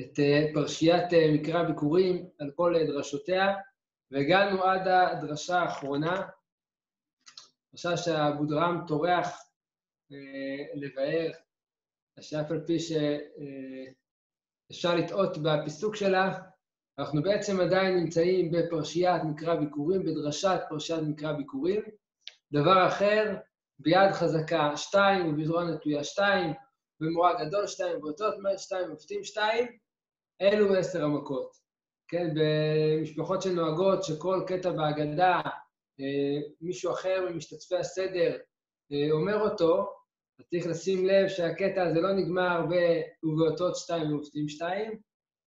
את פרשיית מקרא ביקורים על כל דרשותיה, והגענו עד הדרשה האחרונה, דרשה שאבו דרם טורח לבאר, שאף על פי שאפשר לטעות בפיסוק שלה, אנחנו בעצם עדיין נמצאים בפרשיית מקרא ביקורים, בדרשת פרשיית מקרא ביקורים. דבר אחר, ביד חזקה שתיים ובזרוע נטויה שתיים, במורה גדול שתיים ובאותות שתיים ובפתים שתיים, אלו עשר המכות. כן, במשפחות שנוהגות שכל קטע בהגדה, מישהו אחר ממשתתפי הסדר אומר אותו, אז צריך לשים לב שהקטע הזה לא נגמר ב"ובאותות שתיים ובפתים שתיים",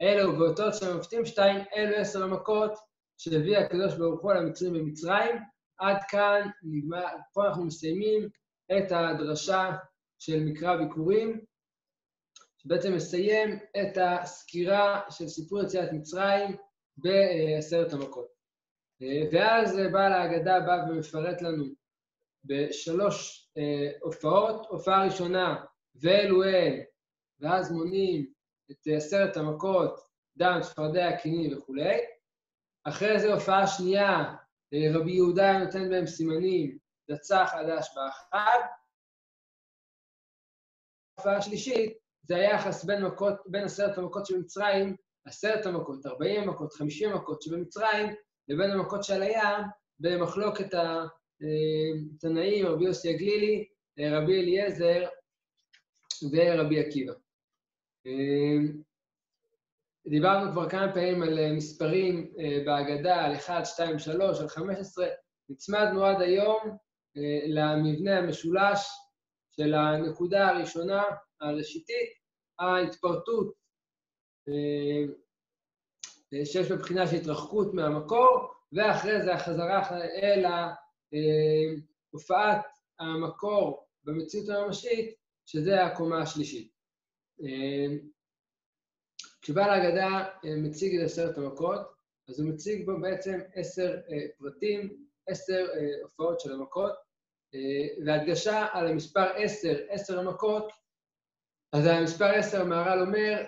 אלו ובאותות שתיים ובפתים שתיים, אלו עשר המכות שהביא הקדוש ברוך הוא למצרים במצרים. עד כאן נגמר, פה אנחנו מסיימים את הדרשה של מקרא ביקורים, שבעצם מסיים את הסקירה של סיפור יציאת מצרים בעשרת המכות. ואז בעל ההגדה בא ומפרט לנו בשלוש הופעות. הופעה ראשונה, ואלו-אל, ואז מונים את עשרת המכות, דם, צפרדע, קיני וכולי. אחרי זה הופעה שנייה, רבי יהודה נותן בהם סימנים, דצה חדש באחד. הופעה שלישית, זה היחס בין, מכות, בין עשרת המכות של מצרים, עשרת המכות, ארבעים המכות, חמישים המכות שבמצרים, לבין המכות שעל הים, במחלוקת התנאים, רבי יוסי הגלילי, רבי אליעזר ורבי עקיבא. דיברנו כבר כמה פעמים על מספרים בהגדה, על 1, 2, 3, על 15. נצמדנו עד היום למבנה המשולש של הנקודה הראשונה, הראשיתית, ההתפרטות שיש בבחינה של התרחקות מהמקור, ואחרי זה החזרה אל הופעת המקור במציאות הממשית, שזה הקומה השלישית. כשבעל ההגדה מציג את עשרת המכות, אז הוא מציג בו בעצם עשר פרטים, עשר הופעות של המכות, והדגשה על המספר עשר, עשר המכות, אז המספר עשר, המהר"ל אומר,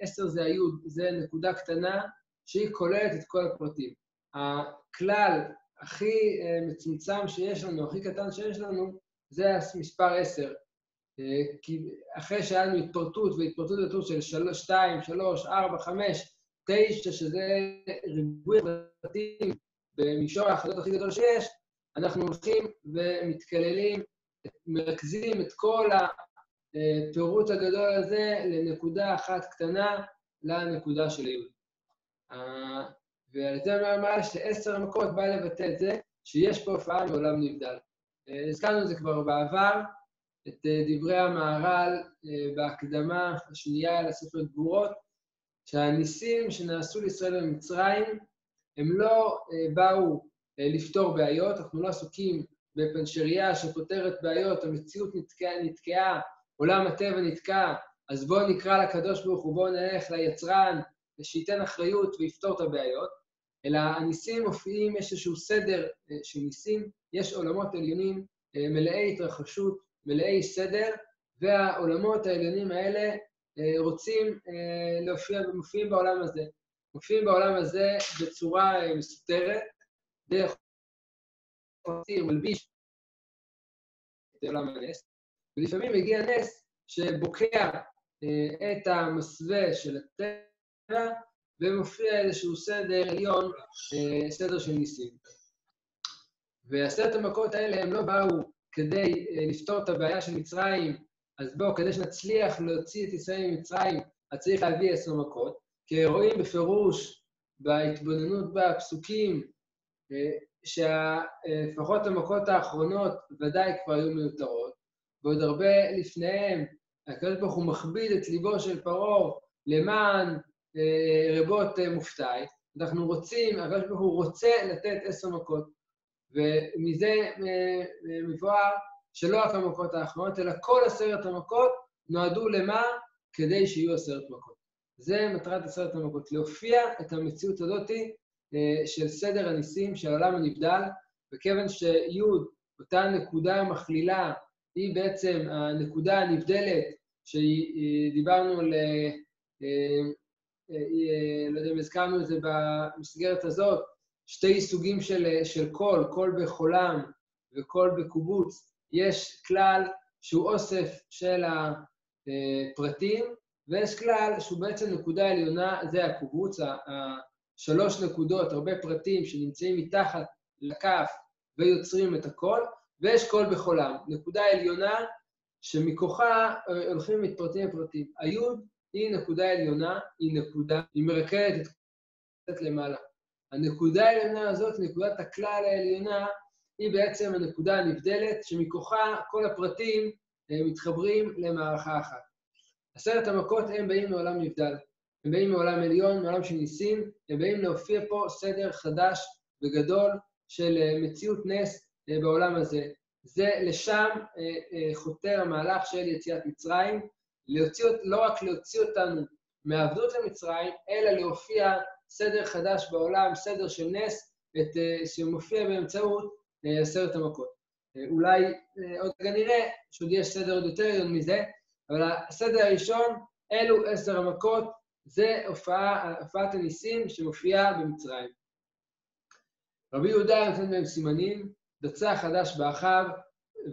עשר זה היוד, זה נקודה קטנה שהיא כוללת את כל הפרטים. הכלל הכי מצומצם שיש לנו, הכי קטן שיש לנו, זה המספר עשר. כי אחרי שהיה לנו התפרטות, והתפרטות לתות של שלוש, שתיים, שלוש, ארבע, חמש, תשע, שזה ריבוי פרטים במישור האחדות הכי גדול שיש, אנחנו הולכים ומתקללים, מרכזים את כל הפירוט הגדול הזה לנקודה אחת קטנה, לנקודה של היהוד. ועל זה מה שעשר המכות בא לבטא את זה, שיש פה הופעה מעולם נבדל. הזכרנו את זה כבר בעבר, את דברי המהר"ל בהקדמה השנייה לספר גבורות, שהניסים שנעשו לישראל במצרים, הם לא באו לפתור בעיות, אנחנו לא עסוקים בפנצ'ריה שפותרת בעיות, המציאות נתקעה, נתקעה, עולם הטבע נתקע, אז בואו נקרא לקדוש ברוך הוא, בואו נלך ליצרן, שייתן אחריות ויפתור את הבעיות, אלא הניסים מופיעים, יש איזשהו סדר של ניסים, יש עולמות עליונים מלאי התרחשות, מלאי סדר, והעולמות העליונים האלה רוצים להופיע, מופיעים בעולם הזה. מופיעים בעולם הזה בצורה מסותרת, דרך חוציר, מלביש את עולם הנס, ולפעמים מגיע נס שבוקע את המסווה של הטבע, ומופיע איזשהו סדר עליון, סדר של ניסים. ועשרת המכות האלה הם לא באו כדי לפתור את הבעיה של מצרים, אז בואו, כדי שנצליח להוציא את ישראל ממצרים, אז צריך להביא עשר מכות, כי רואים בפירוש, בהתבוננות בפסוקים, שלפחות המכות האחרונות ודאי כבר היו מיותרות, ועוד הרבה לפניהם, הקדוש ברוך הוא מכביד את ליבו של פרעה למען רבות מופתעי. אנחנו רוצים, הקדוש ברוך הוא רוצה לתת עשר מכות, ומזה מבואר שלא רק המכות האחרונות, אלא כל עשרת המכות נועדו למה? כדי שיהיו עשרת מכות. זה מטרת עשרת המכות, להופיע את המציאות הזאת של סדר הניסים של העולם הנבדל, וכיוון שי' אותה נקודה מכלילה, היא בעצם הנקודה הנבדלת, שדיברנו על לא יודע אם הזכרנו את זה במסגרת הזאת, שתי סוגים של, של קול, קול בחולם וקול בקובוץ. יש כלל שהוא אוסף של הפרטים, ויש כלל שהוא בעצם נקודה עליונה, זה הקובוץ, השלוש נקודות, הרבה פרטים שנמצאים מתחת לכף ויוצרים את הקול, ויש קול בחולם. נקודה עליונה שמכוחה אה, הולכים מתפרטים לפרטים. היוד היא נקודה עליונה, היא נקודה, היא מרקדת את למעלה. הנקודה העליונה הזאת, נקודת הכלל העליונה, היא בעצם הנקודה הנבדלת, שמכוחה כל הפרטים אה, מתחברים למערכה אחת. עשרת המכות הם באים מעולם נבדל. הם באים מעולם עליון, מעולם של ניסים, הם באים להופיע פה סדר חדש וגדול של אה, מציאות נס בעולם הזה. זה לשם חותר המהלך של יציאת מצרים, להוציא, לא רק להוציא אותנו מעבדות למצרים, אלא להופיע סדר חדש בעולם, סדר של נס, את, שמופיע באמצעות עשרת המכות. אולי עוד כנראה שעוד יש סדר עוד יותר עליון מזה, אבל הסדר הראשון, אלו עשר המכות, זה הופעה, הופעת הניסים שמופיעה במצרים. רבי יהודה נותן בהם סימנים, דצה חדש באחיו,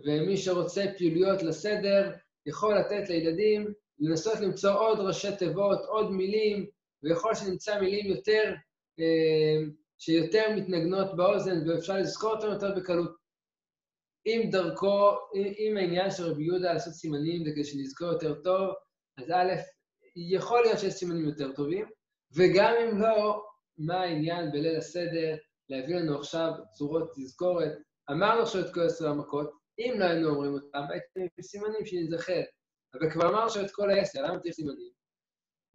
ומי שרוצה פעילויות לסדר, יכול לתת לילדים לנסות למצוא עוד ראשי תיבות, עוד מילים, ויכול שנמצא מילים יותר, אה, שיותר מתנגנות באוזן ואפשר לזכור אותן יותר בקלות. אם דרכו, אם העניין של רבי יהודה לעשות סימנים זה כדי שנזכור יותר טוב, אז א', יכול להיות שיש סימנים יותר טובים, וגם אם לא, מה העניין בליל הסדר להביא לנו עכשיו צורות תזכורת? אמרנו עכשיו את כל עשר המכות, אם לא היינו אומרים אותם, הייתם סימנים שנזכר. אבל כבר אמרנו עכשיו את כל העשר, למה צריך סימנים?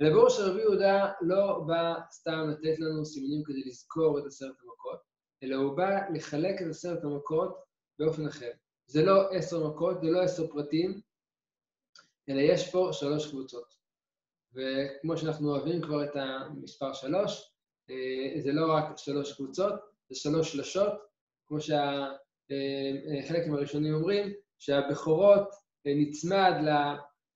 לברור שרבי יהודה לא בא סתם לתת לנו סימנים כדי לזכור את עשרת המכות, אלא הוא בא לחלק את עשרת המכות באופן אחר. זה לא עשר מכות, זה לא עשר פרטים, אלא יש פה שלוש קבוצות. וכמו שאנחנו אוהבים כבר את המספר שלוש, אה, זה לא רק שלוש קבוצות, זה שלוש שלשות, כמו שהחלק אה, מהראשונים אומרים, שהבכורות אה, נצמד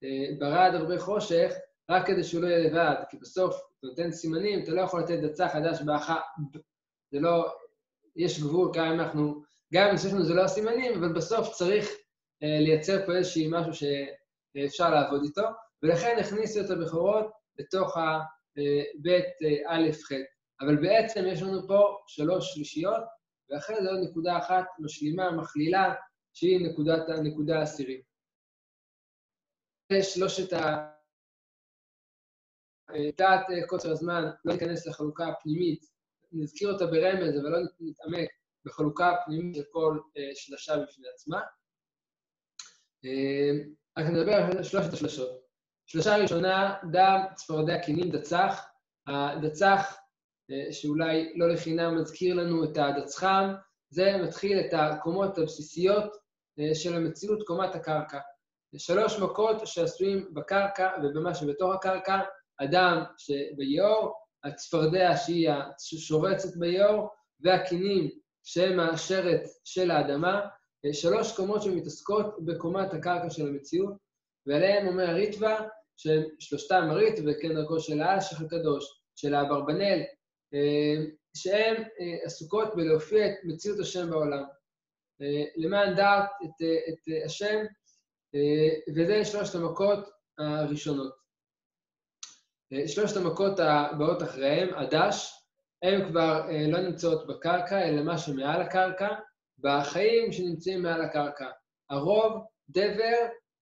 לברד הרבה חושך, רק כדי שהוא לא יהיה לבד, כי בסוף אתה נותן סימנים, אתה לא יכול לתת דצה חדש באחה, זה לא, יש גבול כמה אנחנו, גם אם שלנו זה לא הסימנים, אבל בסוף צריך אה, לייצר פה איזשהי משהו שאפשר לעבוד איתו, ולכן הכניסו את הבכורות לתוך הבית אה, א' ח'. אבל בעצם יש לנו פה שלוש שלישיות, ואחרי זה עוד נקודה אחת משלימה, מכלילה, שהיא נקודת, הנקודה העשירית. שלושת ה... דעת אה, קוצר הזמן, לא ניכנס לחלוקה הפנימית, נזכיר אותה ברמז, אבל לא נתעמק בחלוקה הפנימית של כל אה, שלשה בפני עצמה. אה, רק נדבר על שלושת השלשות. שלושה ראשונה, דם, צפרדע, קינים, דצח. הדצח, שאולי לא לחינם מזכיר לנו את הדצחם, זה מתחיל את הקומות הבסיסיות של המציאות, קומת הקרקע. שלוש מכות שעשויים בקרקע ובמה שבתוך הקרקע, הדם שביאור, הצפרדע שהיא השורצת ביאור, והקינים שהם השרת של האדמה, שלוש קומות שמתעסקות בקומת הקרקע של המציאות, ועליהם אומר הריטווה, ששלושתם הריט וכן דרכו של האשך הקדוש, של האברבנאל, שהן עסוקות בלהופיע את מציאות השם בעולם. למען דעת את, את השם, וזה שלושת המכות הראשונות. שלושת המכות הבאות אחריהם, הדש, הן כבר אה, לא נמצאות בקרקע, אלא מה שמעל הקרקע, בחיים שנמצאים מעל הקרקע. הרוב, דבר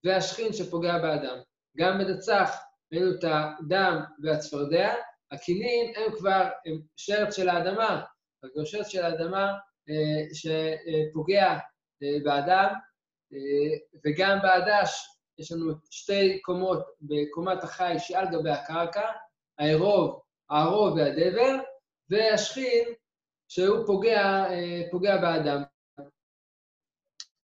והשכין שפוגע באדם. גם בדצח ראינו את הדם והצפרדע, הקינים הם כבר שרץ של האדמה, כבר שרץ של האדמה אה, שפוגע אה, באדם, וגם בעדש יש לנו שתי קומות בקומת החי שעל גבי הקרקע, העירוב, הערוב והדבר, והשכין שהוא פוגע, אה, פוגע באדם.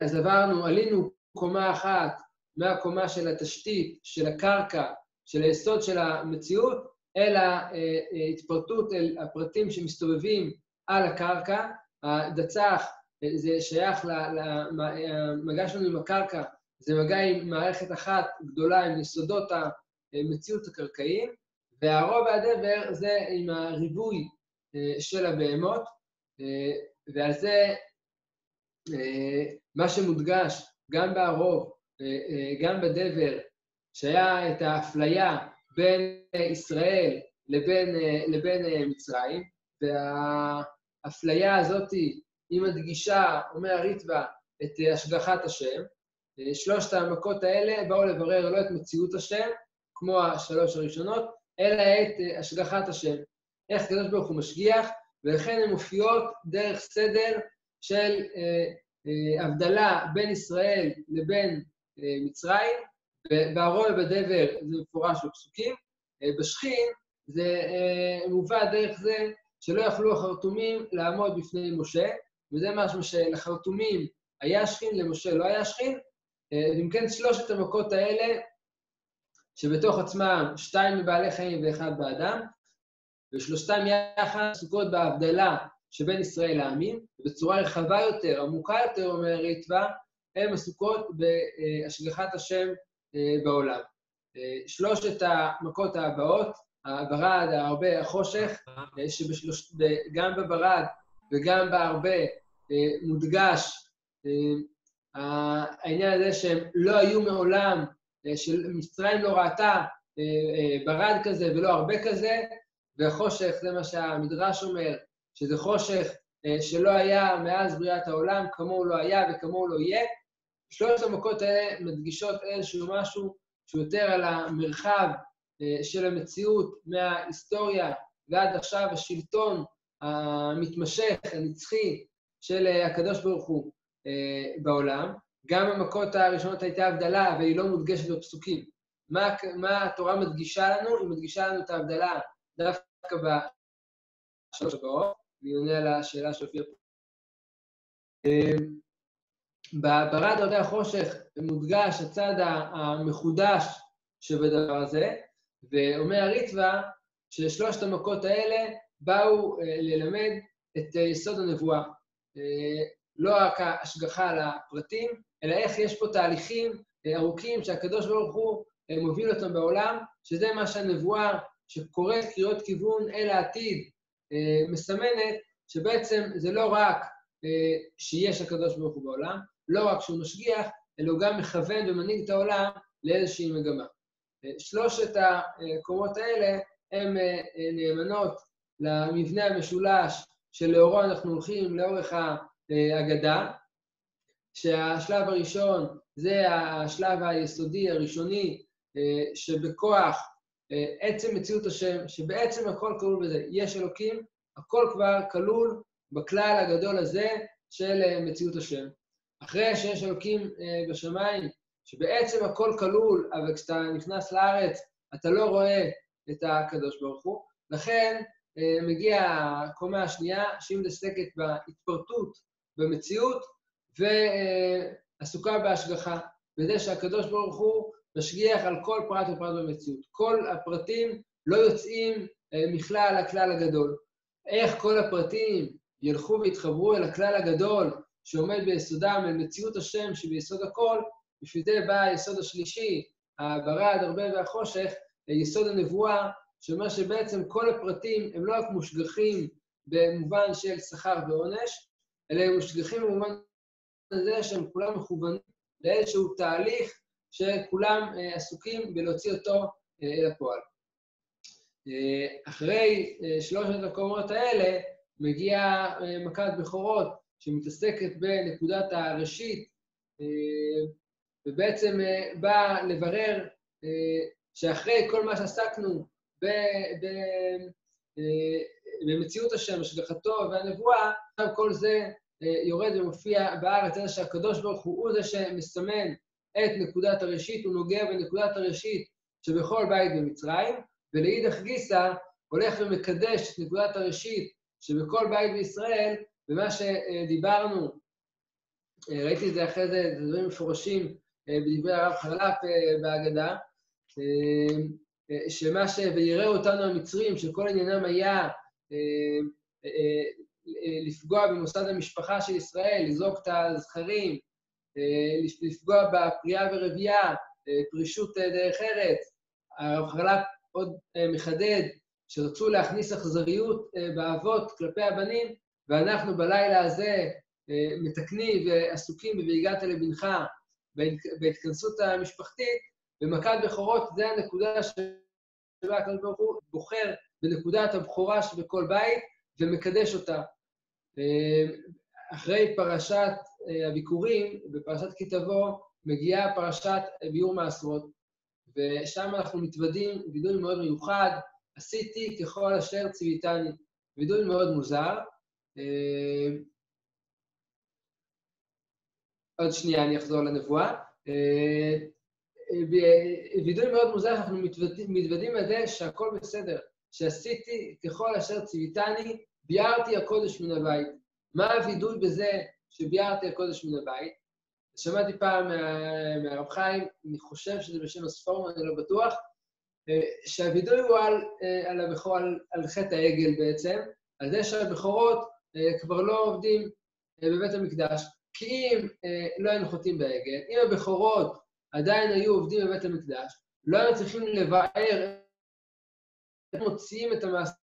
אז עברנו, עלינו קומה אחת מהקומה של התשתית, של הקרקע, של היסוד של המציאות, אל ההתפרטות, אה, אל הפרטים שמסתובבים על הקרקע. הדצח אה, זה שייך למגע שלנו עם הקרקע, זה מגע עם מערכת אחת גדולה, עם יסודות המציאות הקרקעיים, והרוב והדבר זה עם הריבוי של הבהמות, ועל זה מה שמודגש גם בערוב, גם בדבר, שהיה את האפליה בין ישראל לבין, לבין מצרים, והאפליה הזאת היא מדגישה, אומר הריטב"א, את השגחת השם. שלושת המכות האלה באו לברר לא את מציאות השם, כמו השלוש הראשונות, אלא את השגחת השם. איך הקדוש ברוך הוא משגיח, ולכן הן מופיעות דרך סדר של אה, אה, הבדלה בין ישראל לבין אה, מצרים, והרוע בדבר זה מפורש בפסוקים, אה, בשכין זה אה, מובא דרך זה שלא יכלו החרטומים לעמוד בפני משה, וזה משהו שלחרטומים היה שכין, למשה לא היה שכין, אה, ואם כן שלושת המכות האלה, שבתוך עצמם שתיים מבעלי חיים ואחד באדם, ושלושתם יחד עסוקות בהבדלה שבין ישראל לעמים, ובצורה רחבה יותר, עמוקה יותר, אומר ריטב"א, הן עסוקות בהשגחת השם בעולם. אה, שלושת המכות הבאות, הברד, הרבה, החושך, שגם בברד וגם בהרבה מודגש העניין הזה שהם לא היו מעולם, שמצרים לא ראתה ברד כזה ולא הרבה כזה, והחושך, זה מה שהמדרש אומר, שזה חושך שלא היה מאז בריאת העולם, כמוהו לא היה וכמוהו לא יהיה. שלושת המכות האלה מדגישות איזשהו משהו שהוא יותר על המרחב של המציאות מההיסטוריה ועד עכשיו השלטון המתמשך, הנצחי, של הקדוש ברוך הוא בעולם. גם במכות הראשונות הייתה הבדלה, אבל היא לא מודגשת בפסוקים. מה, מה התורה מדגישה לנו? היא מדגישה לנו את ההבדלה דווקא בשלוש הבאות. אני עונה על השאלה שהופיעה פה. בברד הרבה החושך מודגש הצד המחודש שבדבר הזה, ואומר הריטב"א ששלושת המכות האלה באו ללמד את יסוד הנבואה. לא רק ההשגחה על הפרטים, אלא איך יש פה תהליכים ארוכים שהקדוש ברוך הוא מוביל אותם בעולם, שזה מה שהנבואה שקוראת קריאות כיוון אל העתיד מסמנת, שבעצם זה לא רק שיש הקדוש ברוך הוא בעולם, לא רק שהוא משגיח, אלא הוא גם מכוון ומנהיג את העולם לאיזושהי מגמה. שלושת הקומות האלה הן נאמנות למבנה המשולש שלאורו אנחנו הולכים לאורך ההגדה, שהשלב הראשון זה השלב היסודי, הראשוני, שבכוח עצם מציאות השם, שבעצם הכל כלול בזה. יש אלוקים, הכל כבר כלול בכלל הגדול הזה של מציאות השם. אחרי שיש אלוקים בשמיים, שבעצם הכל כלול, אבל כשאתה נכנס לארץ, אתה לא רואה את הקדוש ברוך הוא. לכן מגיעה הקומה השנייה, שהיא מתעסקת בהתפרטות במציאות, ועסוקה בהשגחה, בזה שהקדוש ברוך הוא משגיח על כל פרט ופרט במציאות. כל הפרטים לא יוצאים מכלל הכלל הגדול. איך כל הפרטים ילכו ויתחברו אל הכלל הגדול שעומד ביסודם, אל מציאות השם שביסוד הכל, בשביל זה בא היסוד השלישי, הברד, הרבה והחושך, יסוד הנבואה, שאומר שבעצם כל הפרטים הם לא רק מושגחים במובן של שכר ועונש, אלא הם מושגחים במובן הזה שהם כולם מכוונים לאיזשהו תהליך שכולם עסוקים בלהוציא אותו אל הפועל. אחרי שלושת הקומות האלה מגיעה מכת בכורות שמתעסקת בנקודת הראשית, ובעצם באה לברר שאחרי כל מה שעסקנו במציאות השם, השגחתו והנבואה, עכשיו כל זה יורד ומופיע בארץ, זה שהקדוש ברוך הוא הוא זה שמסמן את נקודת הראשית, הוא נוגע בנקודת הראשית שבכל בית במצרים, ולאידך גיסא הולך ומקדש את נקודת הראשית שבכל בית בישראל, ומה שדיברנו, ראיתי את זה אחרי זה, זה דברים מפורשים בדברי הרב חרל"פ בהגדה, שמה ש... ויראה אותנו המצרים, שכל עניינם היה לפגוע במוסד המשפחה של ישראל, לזרוק את הזכרים, לפגוע בפריאה ורבייה, פרישות דרך ארץ. הרב חרל"פ עוד מחדד שרצו להכניס אכזריות באבות כלפי הבנים, ואנחנו בלילה הזה מתקנים ועסוקים ב"והגעת לבנך" בהתכנסות המשפחתית, במכת בכורות זה הנקודה שבה הקדוש ברוך הוא בוחר בנקודת הבכורה שבכל בית ומקדש אותה. אחרי פרשת הביקורים, בפרשת כי תבוא, מגיעה פרשת ביאור מעשרות, ושם אנחנו מתוודים וידוי מאוד מיוחד, עשיתי ככל אשר ציוויתני. וידוי מאוד מוזר. עוד שנייה אני אחזור לנבואה. וידוי מאוד מוזר, אנחנו מתוודים לזה שהכל בסדר, שעשיתי ככל אשר ציוויתני, ביארתי הקודש מן הבית. מה הווידוי בזה שביארתי הקודש מן הבית? שמעתי פעם מהרב חיים, אני חושב שזה בשם הספורמה, אני לא בטוח, שהווידוי הוא על, על, הבכור, על, על חטא העגל בעצם, על זה שהבכורות כבר לא עובדים בבית המקדש, כי אם לא היינו חוטאים בעגל, אם הבכורות עדיין היו עובדים בבית המקדש, לא היינו צריכים לבאר מוציאים את המעשה,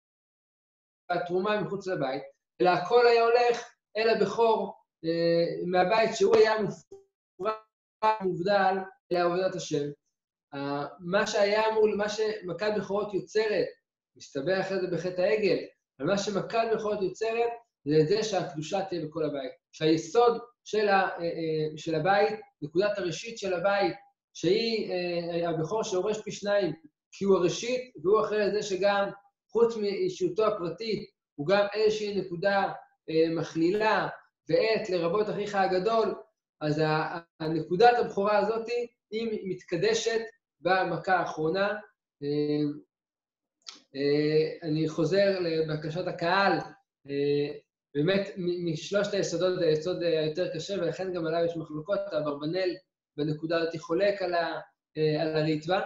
התרומה מחוץ לבית, אלא הכל היה הולך אל הבכור אה, מהבית שהוא היה מובדל לעבודת השם. אה, מה שהיה אמור, מה שמכת בכורות יוצרת, מסתבר אחרי זה בחטא העגל, אבל מה שמכת בכורות יוצרת, זה זה שהקדושה תהיה בכל הבית. שהיסוד של, ה, אה, אה, של הבית, נקודת הראשית של הבית, שהיא אה, הבכור שהורש פי שניים, כי הוא הראשית, והוא אחרי זה שגם, חוץ מאישיותו הפרטית, הוא גם איזושהי נקודה מכלילה ועת לרבות אחיך הגדול, אז הנקודת הבכורה הזאת היא מתקדשת במכה האחרונה. אני חוזר לבקשת הקהל, באמת משלושת היסודות זה היסוד היותר קשה, ולכן גם עליו יש מחלוקות, אברבנאל בנקודה הזאת חולק על, ה, על הריטב"א.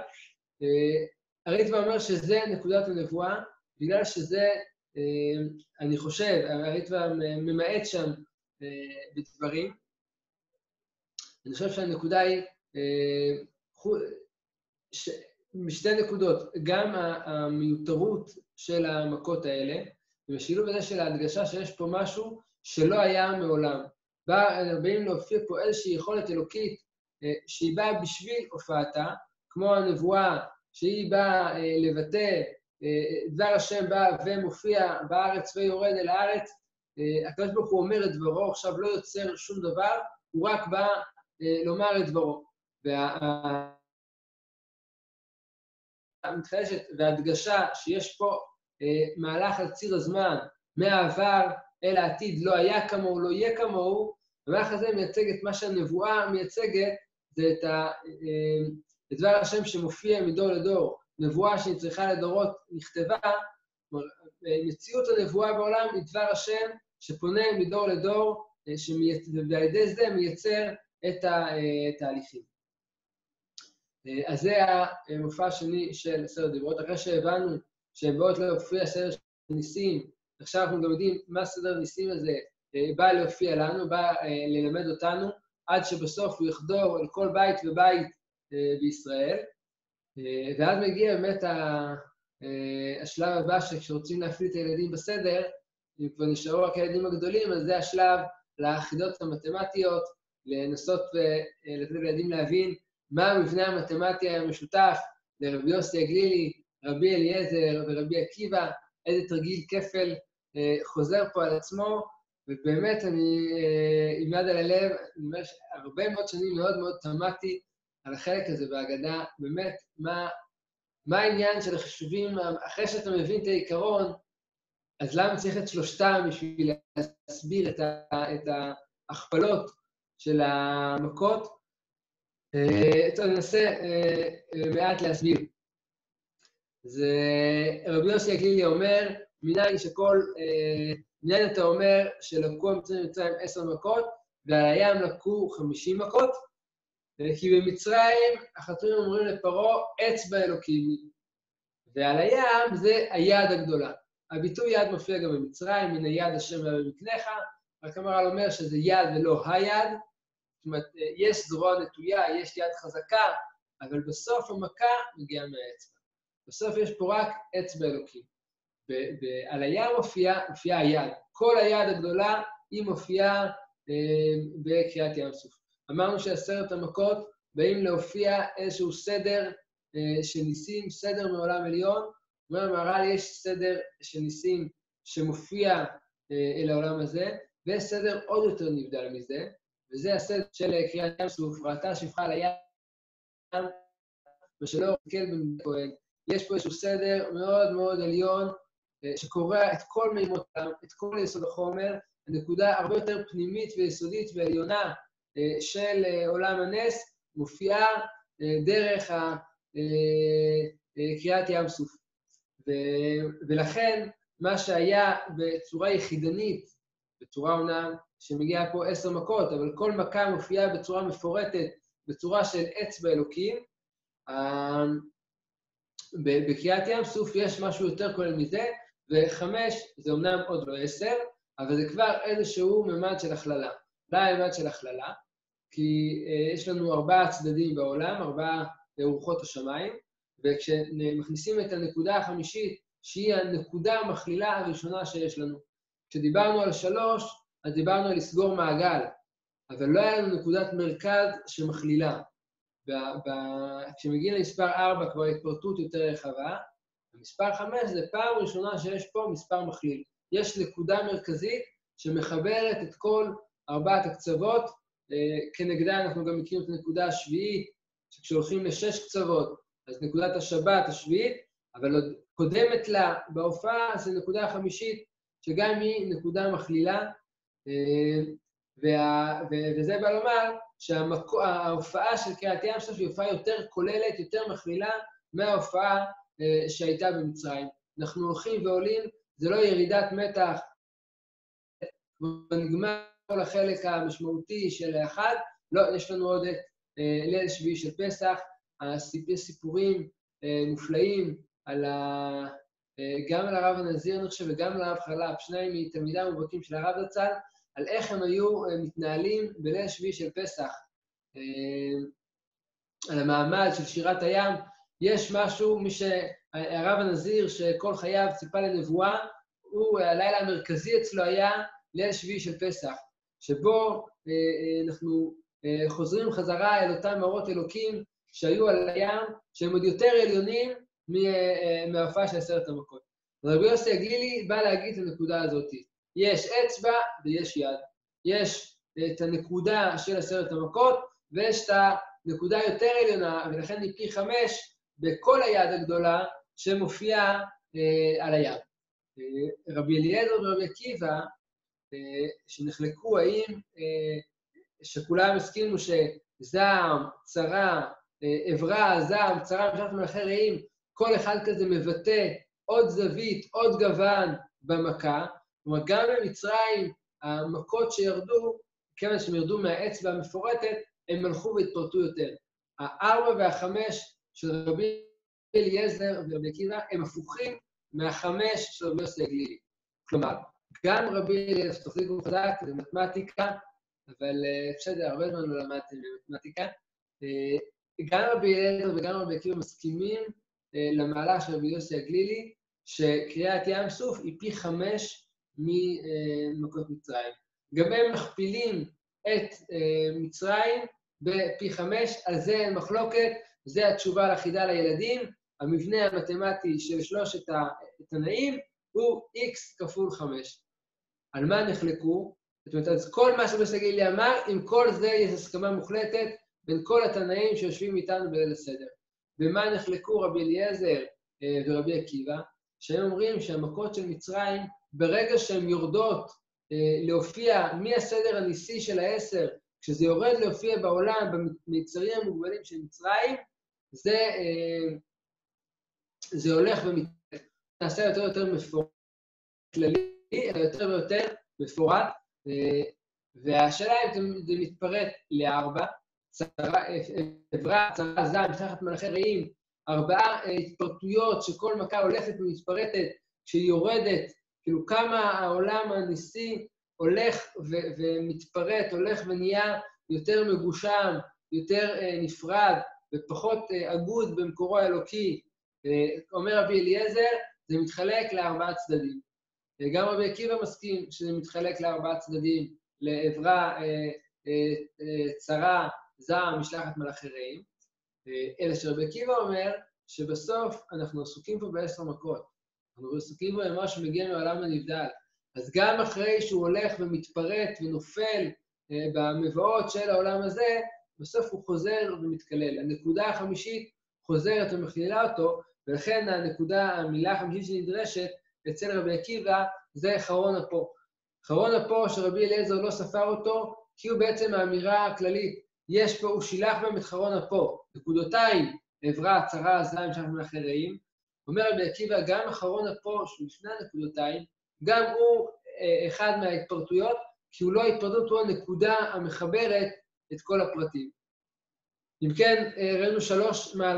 הריטב"א אומר שזה נקודת הנבואה, בגלל שזה, אני חושב, הריטב"א ממעט שם בדברים. אני חושב שהנקודה היא שתי נקודות, גם המיותרות של המכות האלה, ובשילוב הזה של ההדגשה שיש פה משהו שלא היה מעולם. באים להופיע פה איזושהי יכולת אלוקית אה, שהיא באה בשביל הופעתה, כמו הנבואה שהיא באה אה, לבטא, אה, דבר השם בא ומופיע בארץ ויורד אל הארץ, הקדוש ברוך הוא אומר את דברו, עכשיו לא יוצר שום דבר, הוא רק בא לומר את דברו. והמתחדשת וההדגשה שיש פה מהלך על ציר הזמן, מהעבר אל העתיד, לא היה כמוהו, לא יהיה כמוהו, המהלך הזה מייצג את מה שהנבואה מייצגת, זה את, ה, אה, את דבר השם שמופיע מדור לדור. נבואה שנצריכה לדורות נכתבה, מציאות הנבואה בעולם היא דבר השם שפונה מדור לדור, אה, ועל ידי זה מייצר את התהליכים. אה, אז זה המופע השני של סדר דיברות. אחרי שהבנו שהן באות להופיע סדר של ניסים, עכשיו אנחנו גם יודעים מה סדר הניסים הזה בא להופיע לנו, בא ללמד אותנו, עד שבסוף הוא יחדור אל כל בית ובית אה, בישראל. אה, ואז מגיע באמת אה, השלב הבא, שכשרוצים להפעיל את הילדים בסדר, אם כבר נשארו רק הילדים הגדולים, אז זה השלב לאחידות המתמטיות, לנסות ולתת לילדים להבין מה המבנה המתמטי המשותף לרבי יוסי הגלילי, רבי אליעזר ורבי עקיבא, איזה תרגיל כפל חוזר פה על עצמו, ובאמת, אני אה, עם יד על הלב, אני אומר שהרבה מאוד שנים מאוד מאוד תמדתי על החלק הזה בהגדה, באמת, מה, מה העניין של החישובים, אחרי שאתה מבין את העיקרון, אז למה צריך את שלושתם בשביל להסביר את, ה, את ההכפלות של המכות? אה, טוב, אה, מעט להסביר. זה רבי יוסי הגלילי אומר, מנין שכל מניין אתה אומר שלקו המצרים במצרים עשר מכות, ועל הים לקו חמישים מכות, כי במצרים החתולים אומרים לפרעה, אצבע אלוקים. ועל הים זה היד הגדולה. הביטוי יד מופיע גם במצרים, מן היד השם במקנך, רק המר"ל אומר שזה יד ולא היד, זאת אומרת, יש זרוע נטויה, יש יד חזקה, אבל בסוף המכה מגיעה מהאצבע. בסוף יש פה רק אצבע אלוקים. על היד מופיעה מופיע היד. כל היד הגדולה היא מופיעה אה, בקריאת ים סוף. אמרנו שעשרת המכות באים להופיע איזשהו סדר אה, של ניסים, סדר מעולם עליון. אומר המהר"ל, יש סדר של ניסים שמופיע אה, אל העולם הזה, ויש סדר עוד יותר נבדל מזה, וזה הסדר של קריאת ים סוף, ראתה שפחה על הים, ושלא יסתכל במקוהל. יש פה איזשהו סדר מאוד מאוד עליון, אה, שקורע את כל מימות העם, את כל יסוד החומר, הנקודה הרבה יותר פנימית ויסודית ועליונה אה, של אה, עולם הנס, מופיעה דרך קריאת ים סוף. ולכן, מה שהיה בצורה יחידנית, בצורה אומנם שמגיעה פה עשר מכות, אבל כל מכה מופיעה בצורה מפורטת, בצורה של אצבע אלוקים, בקריאת ים סוף יש משהו יותר כולל מזה, וחמש זה אמנם עוד לא עשר, אבל זה כבר איזשהו ממד של הכללה. מה הממד של הכללה? כי אה, יש לנו ארבעה צדדים בעולם, ארבעה רוחות השמיים, וכשמכניסים את הנקודה החמישית, שהיא הנקודה המכלילה הראשונה שיש לנו. כשדיברנו על שלוש, אז דיברנו על לסגור מעגל, אבל לא היה לנו נקודת מרכז שמכלילה. כשמגיעים למספר 4 כבר התפרטות יותר רחבה, ומספר 5 זה פעם ראשונה שיש פה מספר מכליל. יש נקודה מרכזית שמחברת את כל ארבעת הקצוות, אה, כנגדה אנחנו גם מכירים את הנקודה השביעית, שכשהולכים לשש קצוות, אז נקודת השבת השביעית, אבל עוד קודמת לה בהופעה זה נקודה החמישית, שגם היא נקודה מכלילה, אה, וה, וזה בא לומר שההופעה של קריאת ים סוף היא הופעה יותר כוללת, יותר מכלילה, מההופעה אה, שהייתה במצרים. אנחנו הולכים ועולים, זה לא ירידת מתח, ונגמר כל החלק המשמעותי של האחד, לא, יש לנו עוד את אה, ליל שביעי של פסח, סיפורים אה, מופלאים על ה... גם על הרב הנזיר, אני חושב, וגם על הרב חלב, שניים מתלמידיו המובהקים של הרב זצ"ל, על איך הם היו מתנהלים בליל שביעי של פסח, על המעמד של שירת הים, יש משהו, מי שהרב הנזיר, שכל חייו ציפה לנבואה, הוא, הלילה המרכזי אצלו היה ליל שביעי של פסח, שבו אה, אה, אנחנו אה, חוזרים חזרה אל אותם מראות אלוקים שהיו על הים, שהם עוד יותר עליונים מההופעה של עשרת המכות. רבי יוסי הגלילי בא להגיד את הנקודה הזאת. יש אצבע ויש יד. יש את הנקודה של עשרת המכות, ויש את הנקודה יותר עליונה, ולכן היא פי חמש, בכל היד הגדולה שמופיעה אה, על היד. אה, רבי אליעזר ורבי עקיבא, אה, שנחלקו האם, אה, שכולם הסכימו שזעם, צרה, אה, עברה, זעם, צרה, משנת מלאכי רעים, כל אחד כזה מבטא עוד זווית, עוד גוון במכה. כלומר, גם במצרים, המכות שירדו, כיוון שהם ירדו מהאצבע המפורטת, הם הלכו והתפרטו יותר. הארבע והחמש של רבי אליעזר ורבי עקיבא הם הפוכים מהחמש של רבי יוסי הגלילי. כלומר, גם רבי אליעזר, תחזיקו חזק, זה מתמטיקה, אבל אה, בסדר, הרבה זמן לא למדתי במתמטיקה. אה, גם רבי אליעזר וגם רבי עקיבא מסכימים אה, למהלך של רבי יוסי הגלילי, שקריאת ים סוף היא פי חמש ממכות מצרים. גם הם מכפילים את מצרים בפי חמש, על זה אין מחלוקת, זה התשובה לחידה לילדים. המבנה המתמטי של שלושת התנאים הוא x כפול 5. על מה נחלקו? זאת אומרת, אז כל מה שבסגילי אמר, עם כל זה יש הסכמה מוחלטת בין כל התנאים שיושבים איתנו בליל הסדר. במה נחלקו רבי אליעזר אה, ורבי עקיבא? שהם אומרים שהמכות של מצרים, ברגע שהן יורדות אה, להופיע מהסדר הניסי של העשר כשזה יורד להופיע בעולם, במצרים המוגבלים של מצרים, זה, אה, זה הולך ונעשה יותר ויותר מפורט, כללי, יותר ויותר מפורט, אה, והשאלה אם זה מתפרט לארבע, עברה, צרה, זעם, משלחת מלאכי רעים, ארבעה התפרטויות שכל מכה הולכת ומתפרטת, כשהיא יורדת, כאילו כמה העולם הניסי הולך ו- ומתפרט, הולך ונהיה יותר מגושם, יותר אה, נפרד ופחות אה, אגוד במקורו האלוקי אומר רבי אליעזר, זה מתחלק לארבעה צדדים. גם רבי עקיבא מסכים שזה מתחלק לארבעה צדדים, לעברה צרה, זעם, משלחת מלאכי רעים, אלא שרבי עקיבא אומר שבסוף אנחנו עסוקים פה בעשר מכות. אנחנו עסוקים פה במה שמגיע מעולם הנבדל. אז גם אחרי שהוא הולך ומתפרט ונופל במבואות של העולם הזה, בסוף הוא חוזר ומתקלל. הנקודה החמישית חוזרת ומכלילה אותו, ולכן הנקודה, המילה החמישית שנדרשת אצל רבי עקיבא זה חרון אפו. חרון אפו שרבי אליעזר לא ספר אותו, כי הוא בעצם האמירה הכללית, יש פה, הוא שילח בהם את חרון אפו, נקודותיים, עברה, צרה, זין, שם מלאכי רעים. אומר רבי עקיבא, גם אחרון אפו, שהוא לפני הנקודותיים, גם הוא אה, אחד מההתפרטויות, כי הוא לא ההתפרטות, הוא הנקודה המחברת את כל הפרטים. אם כן, אה, ראינו שלוש מהלכים.